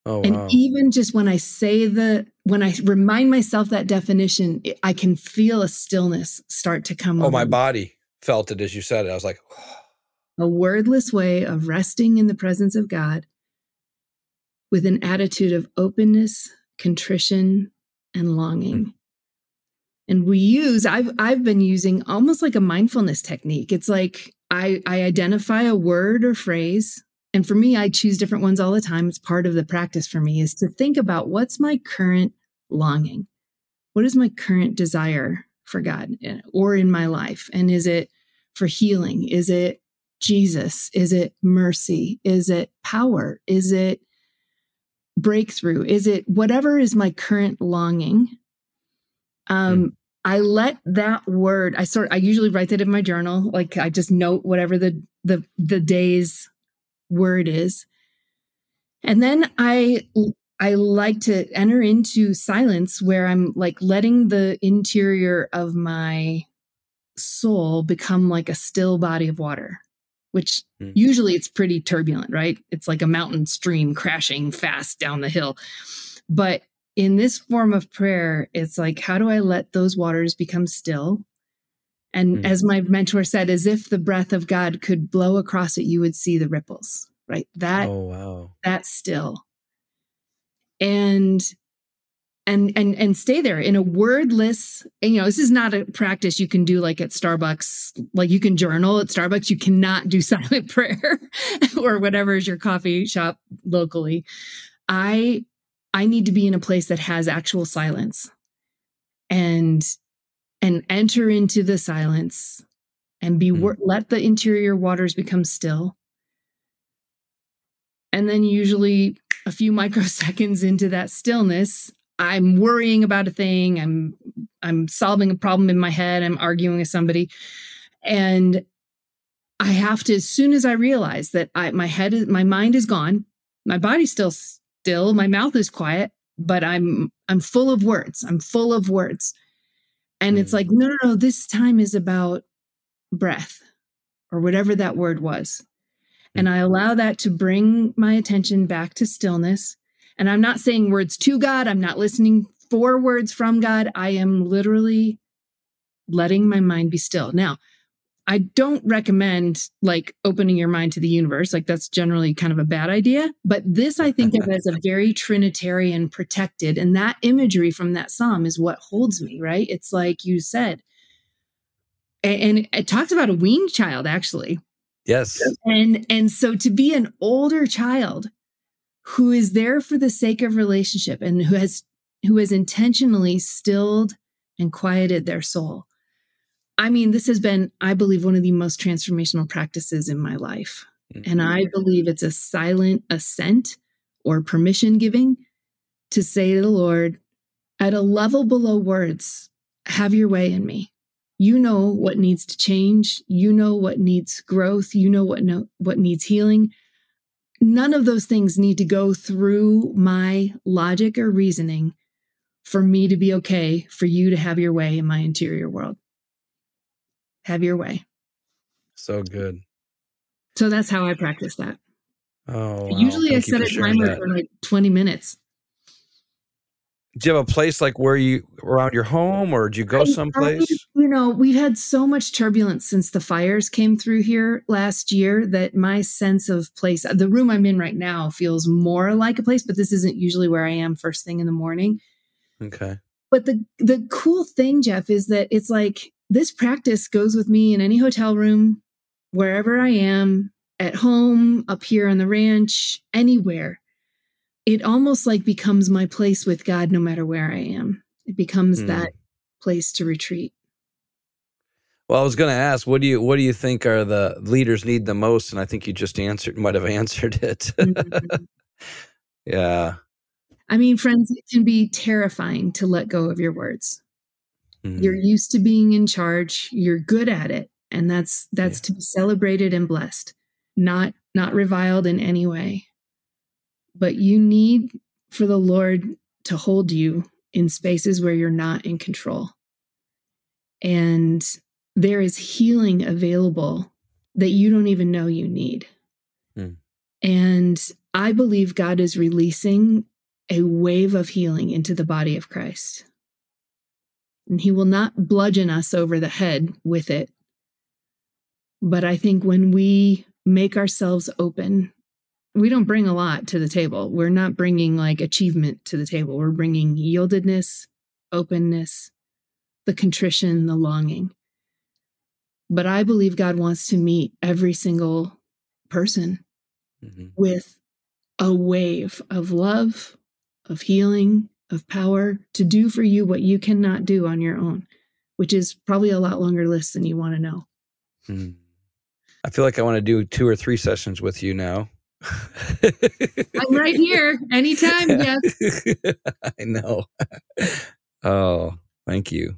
Speaker 1: Oh,
Speaker 2: and
Speaker 1: wow.
Speaker 2: even just when i say the when i remind myself that definition i can feel a stillness start to come
Speaker 1: oh, my
Speaker 2: me.
Speaker 1: body felt it as you said it. I was like,
Speaker 2: a wordless way of resting in the presence of God with an attitude of openness, contrition, and hmm. longing. And we use, I've I've been using almost like a mindfulness technique. It's like I, I identify a word or phrase. And for me, I choose different ones all the time. It's part of the practice for me is to think about what's my current longing? What is my current desire for God eh, or in my life? And is it for healing? Is it Jesus? Is it mercy? Is it power? Is it breakthrough? Is it whatever is my current longing? Um, I let that word, I sort I usually write that in my journal. Like I just note whatever the the the day's word is. And then I I like to enter into silence where I'm like letting the interior of my soul become like a still body of water, which
Speaker 1: Hmm.
Speaker 2: usually it's pretty turbulent, right? It's like a mountain stream crashing fast down the hill. But in this form of prayer, it's like, how do I let those waters become still? And
Speaker 1: Hmm.
Speaker 2: as my mentor said, as if the breath of God could blow across it, you would see the ripples, right? That
Speaker 1: oh, wow.
Speaker 2: that's still. And and and and stay there in a wordless you know this is not a practice you can do like at starbucks like you can journal at starbucks you cannot do silent prayer or whatever is your coffee shop locally i i need to be in a place that has actual silence and and enter into the silence and be mm. let the interior waters become still and then usually a few microseconds into that stillness I'm worrying about a thing, I'm I'm solving a problem in my head, I'm arguing with somebody. And I have to as soon as I realize that I my head is my mind is gone, my body's still still, my mouth is quiet, but I'm I'm full of words. I'm full of words. And it's like, mm. no, no, no, this time is about breath or whatever that word was. And I allow that to bring my attention back to stillness and I'm not saying words to God, I'm not listening for words from God. I am literally letting my mind be still. Now, I don't recommend like opening your mind to the universe. Like that's generally kind of a bad idea. But this I think of as a very Trinitarian protected. And that imagery from that psalm is what holds me, right? It's like you said. And it talks about a weaned child, actually.
Speaker 1: Yes.
Speaker 2: And and so to be an older child who is there for the sake of relationship and who has who has intentionally stilled and quieted their soul. I mean, this has been, I believe, one of the most transformational practices in my life. Mm-hmm. And I believe it's a silent assent or permission giving to say to the Lord, at a level below words, have your way in me. You know what needs to change. You know what needs growth. You know what, no, what needs healing none of those things need to go through my logic or reasoning for me to be okay for you to have your way in my interior world. Have your way.
Speaker 1: So good.
Speaker 2: So that's how I practice that.
Speaker 1: Oh, wow.
Speaker 2: usually Thank I set a timer that. for like 20 minutes
Speaker 1: do you have a place like where you around your home or do you go someplace
Speaker 2: you know we've had so much turbulence since the fires came through here last year that my sense of place the room i'm in right now feels more like a place but this isn't usually where i am first thing in the morning
Speaker 1: okay
Speaker 2: but the the cool thing jeff is that it's like this practice goes with me in any hotel room wherever i am at home up here on the ranch anywhere it almost like becomes my place with God no matter where I am. It becomes mm. that place to retreat.
Speaker 1: Well, I was going to ask, what do you what do you think are the leaders need the most? And I think you just answered, might have answered it. mm-hmm. yeah.
Speaker 2: I mean, friends, it can be terrifying to let go of your words. Mm. You're used to being in charge. You're good at it, and that's that's yeah. to be celebrated and blessed, not not reviled in any way but you need for the Lord to hold you in spaces where you're not in control. And there is healing available that you don't even know you need. Mm. And I believe God is releasing a wave of healing into the body of Christ. And he will not bludgeon us over the head with it. But I think when we make ourselves open we don't bring a lot to the table. We're not bringing like achievement to the table. We're bringing yieldedness, openness, the contrition, the longing. But I believe God wants to meet every single person mm-hmm. with a wave of love, of healing, of power to do for you what you cannot do on your own, which is probably a lot longer list than you want to know.
Speaker 1: Mm-hmm. I feel like I want to do two or three sessions with you now.
Speaker 2: I'm right here anytime, Jeff.
Speaker 1: I know. Oh, thank you.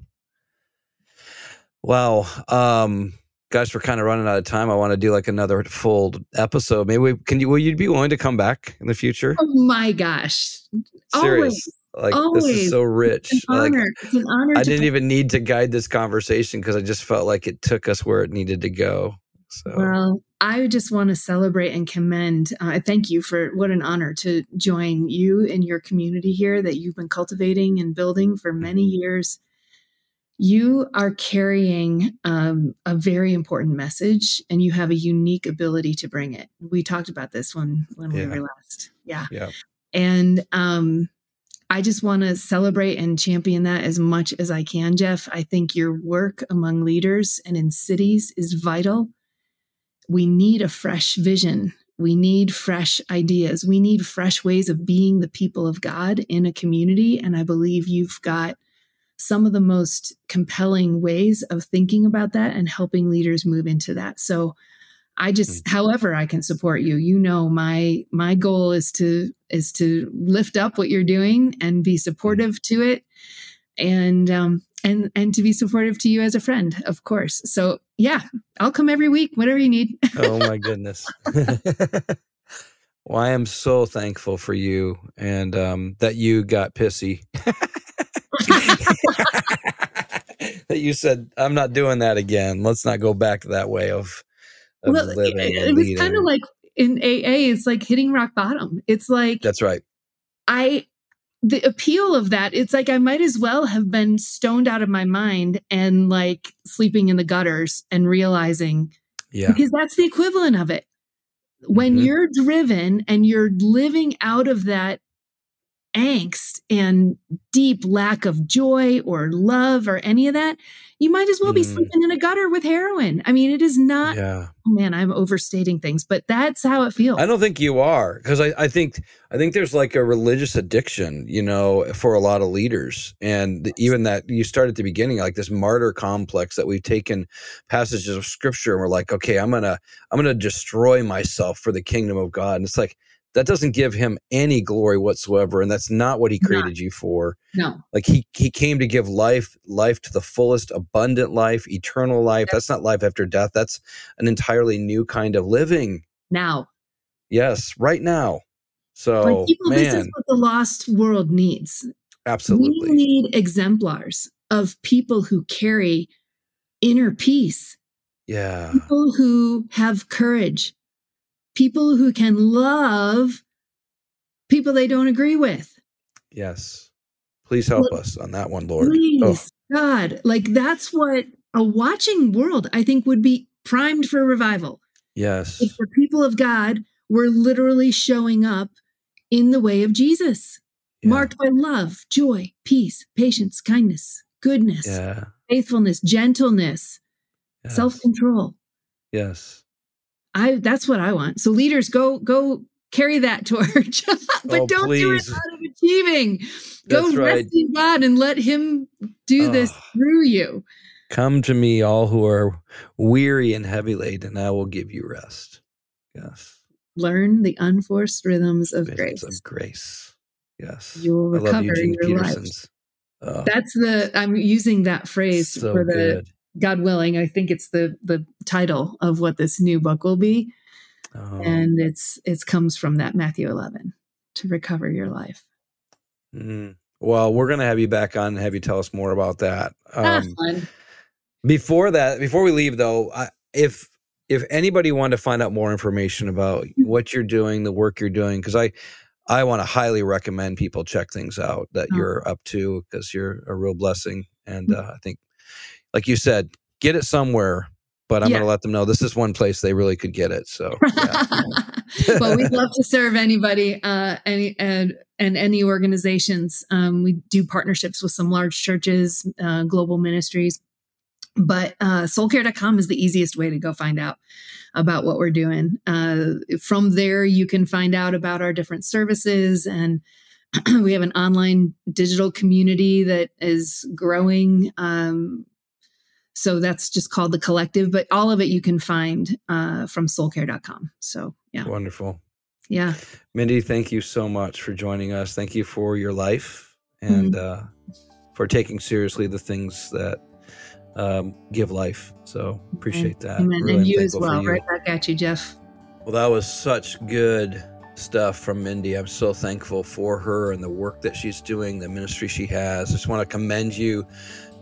Speaker 1: Wow. Um, guys, we're kind of running out of time. I want to do like another full episode. Maybe we, can you will you be willing to come back in the future?
Speaker 2: Oh my gosh.
Speaker 1: Serious. Always. Like Always. this is so rich.
Speaker 2: It's an
Speaker 1: like.
Speaker 2: It's an honor.
Speaker 1: I didn't even need to guide this conversation because I just felt like it took us where it needed to go. So.
Speaker 2: Well, I just want to celebrate and commend. Uh, thank you for what an honor to join you and your community here that you've been cultivating and building for many years. You are carrying um, a very important message, and you have a unique ability to bring it. We talked about this when when yeah. we were last, yeah.
Speaker 1: yeah.
Speaker 2: And um, I just want to celebrate and champion that as much as I can, Jeff. I think your work among leaders and in cities is vital. We need a fresh vision. We need fresh ideas. We need fresh ways of being the people of God in a community. And I believe you've got some of the most compelling ways of thinking about that and helping leaders move into that. So I just mm. however I can support you. You know my my goal is to is to lift up what you're doing and be mm. supportive to it and um and and to be supportive to you as a friend, of course. So yeah, I'll come every week, whatever you need.
Speaker 1: oh my goodness. well, I am so thankful for you and um that you got pissy. that you said, I'm not doing that again. Let's not go back that way of, of well, living. It,
Speaker 2: it was kind of like in AA, it's like hitting rock bottom. It's like
Speaker 1: That's right.
Speaker 2: I the appeal of that, it's like I might as well have been stoned out of my mind and like sleeping in the gutters and realizing
Speaker 1: yeah.
Speaker 2: because that's the equivalent of it. When mm-hmm. you're driven and you're living out of that angst and deep lack of joy or love or any of that, you might as well be mm. sleeping in a gutter with heroin. I mean, it is not, yeah. oh man, I'm overstating things, but that's how it feels.
Speaker 1: I don't think you are because I, I think, I think there's like a religious addiction, you know, for a lot of leaders. And even that you start at the beginning, like this martyr complex that we've taken passages of scripture and we're like, okay, I'm going to, I'm going to destroy myself for the kingdom of God. And it's like, that doesn't give him any glory whatsoever and that's not what he created you for.
Speaker 2: No.
Speaker 1: Like he he came to give life life to the fullest abundant life eternal life. That's not life after death. That's an entirely new kind of living.
Speaker 2: Now.
Speaker 1: Yes right now. So people, man. this is
Speaker 2: what the lost world needs.
Speaker 1: Absolutely.
Speaker 2: we need exemplars of people who carry inner peace.
Speaker 1: Yeah.
Speaker 2: People who have courage people who can love people they don't agree with.
Speaker 1: Yes. Please help us on that one, Lord. Oh.
Speaker 2: Please, oh. God. Like that's what a watching world, I think, would be primed for revival.
Speaker 1: Yes.
Speaker 2: If the people of God were literally showing up in the way of Jesus, yeah. marked by love, joy, peace, patience, kindness, goodness,
Speaker 1: yeah.
Speaker 2: faithfulness, gentleness, yes. self control.
Speaker 1: Yes.
Speaker 2: I that's what I want. So leaders go go carry that torch, but oh, don't please. do it out of achieving. Go that's rest in God and let Him do oh. this through you.
Speaker 1: Come to me, all who are weary and heavy laden, and I will give you rest. Yes.
Speaker 2: Learn the unforced rhythms of
Speaker 1: rhythms
Speaker 2: grace.
Speaker 1: Of grace. Yes.
Speaker 2: You will recover in your Peterson's. life. Oh. That's the I'm using that phrase so for the good. God willing, I think it's the the title of what this new book will be. Oh. And it's it comes from that Matthew 11 to recover your life.
Speaker 1: Mm. Well, we're going to have you back on and have you tell us more about that.
Speaker 2: Ah, um.
Speaker 1: Before that, before we leave though, I, if if anybody wanted to find out more information about mm-hmm. what you're doing, the work you're doing, because I I want to highly recommend people check things out that oh. you're up to because you're a real blessing, and mm. uh, I think like you said, get it somewhere. But I'm yeah. going to let them know this is one place they really could get it. So, yeah.
Speaker 2: well, we'd love to serve anybody, uh, any and and any organizations. Um, we do partnerships with some large churches, uh, global ministries, but uh, soulcare.com is the easiest way to go find out about what we're doing. Uh, from there, you can find out about our different services and we have an online digital community that is growing. Um, so that's just called the collective, but all of it you can find uh, from soulcare.com. So, yeah.
Speaker 1: Wonderful.
Speaker 2: Yeah.
Speaker 1: Mindy, thank you so much for joining us. Thank you for your life and mm-hmm. uh, for taking seriously the things that um, give life. So, appreciate that.
Speaker 2: Amen. Really and you as well. You. Right back at you, Jeff.
Speaker 1: Well, that was such good stuff from Mindy. I'm so thankful for her and the work that she's doing, the ministry she has. I just want to commend you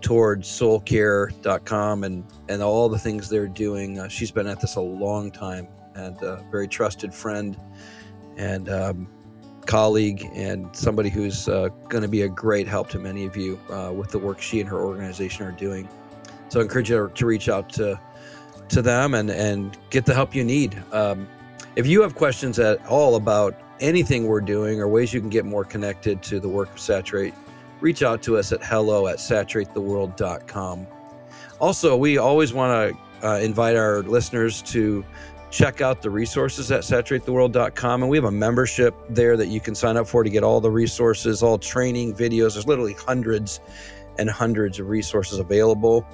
Speaker 1: towards soulcare.com and and all the things they're doing. Uh, she's been at this a long time and a very trusted friend and um, colleague and somebody who's uh, going to be a great help to many of you uh, with the work she and her organization are doing. So I encourage you to reach out to to them and and get the help you need. Um, if you have questions at all about anything we're doing or ways you can get more connected to the work of Saturate, reach out to us at hello at saturatetheworld.com. Also, we always want to uh, invite our listeners to check out the resources at saturatetheworld.com. And we have a membership there that you can sign up for to get all the resources, all training videos. There's literally hundreds and hundreds of resources available.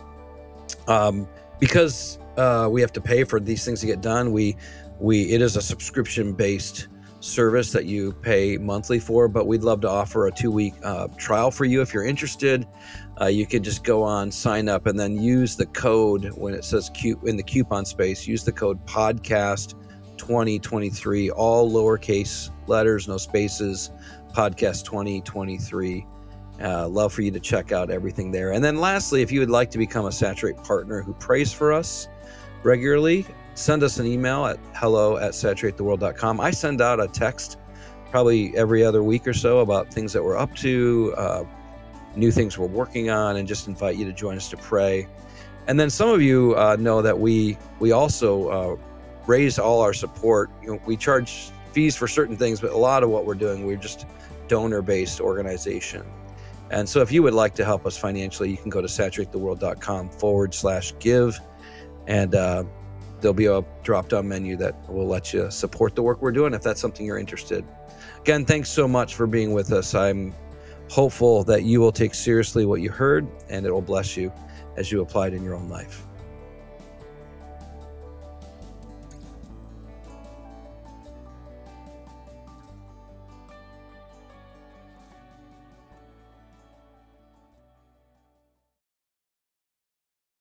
Speaker 1: Um, because uh, we have to pay for these things to get done, we we it is a subscription based service that you pay monthly for, but we'd love to offer a two week uh, trial for you if you're interested. Uh, you can just go on, sign up, and then use the code when it says in the coupon space, use the code podcast 2023, all lowercase letters, no spaces, podcast 2023. Uh, love for you to check out everything there. And then lastly, if you would like to become a Saturate partner who prays for us regularly, send us an email at hello at saturatetheworld.com. I send out a text probably every other week or so about things that we're up to, uh, new things we're working on, and just invite you to join us to pray. And then some of you uh, know that we we also uh, raise all our support. You know, we charge fees for certain things, but a lot of what we're doing, we're just donor based organization. And so if you would like to help us financially, you can go to saturatetheworld.com forward slash give. And uh, there'll be a drop down menu that will let you support the work we're doing if that's something you're interested. Again, thanks so much for being with us. I'm hopeful that you will take seriously what you heard and it will bless you as you apply it in your own life.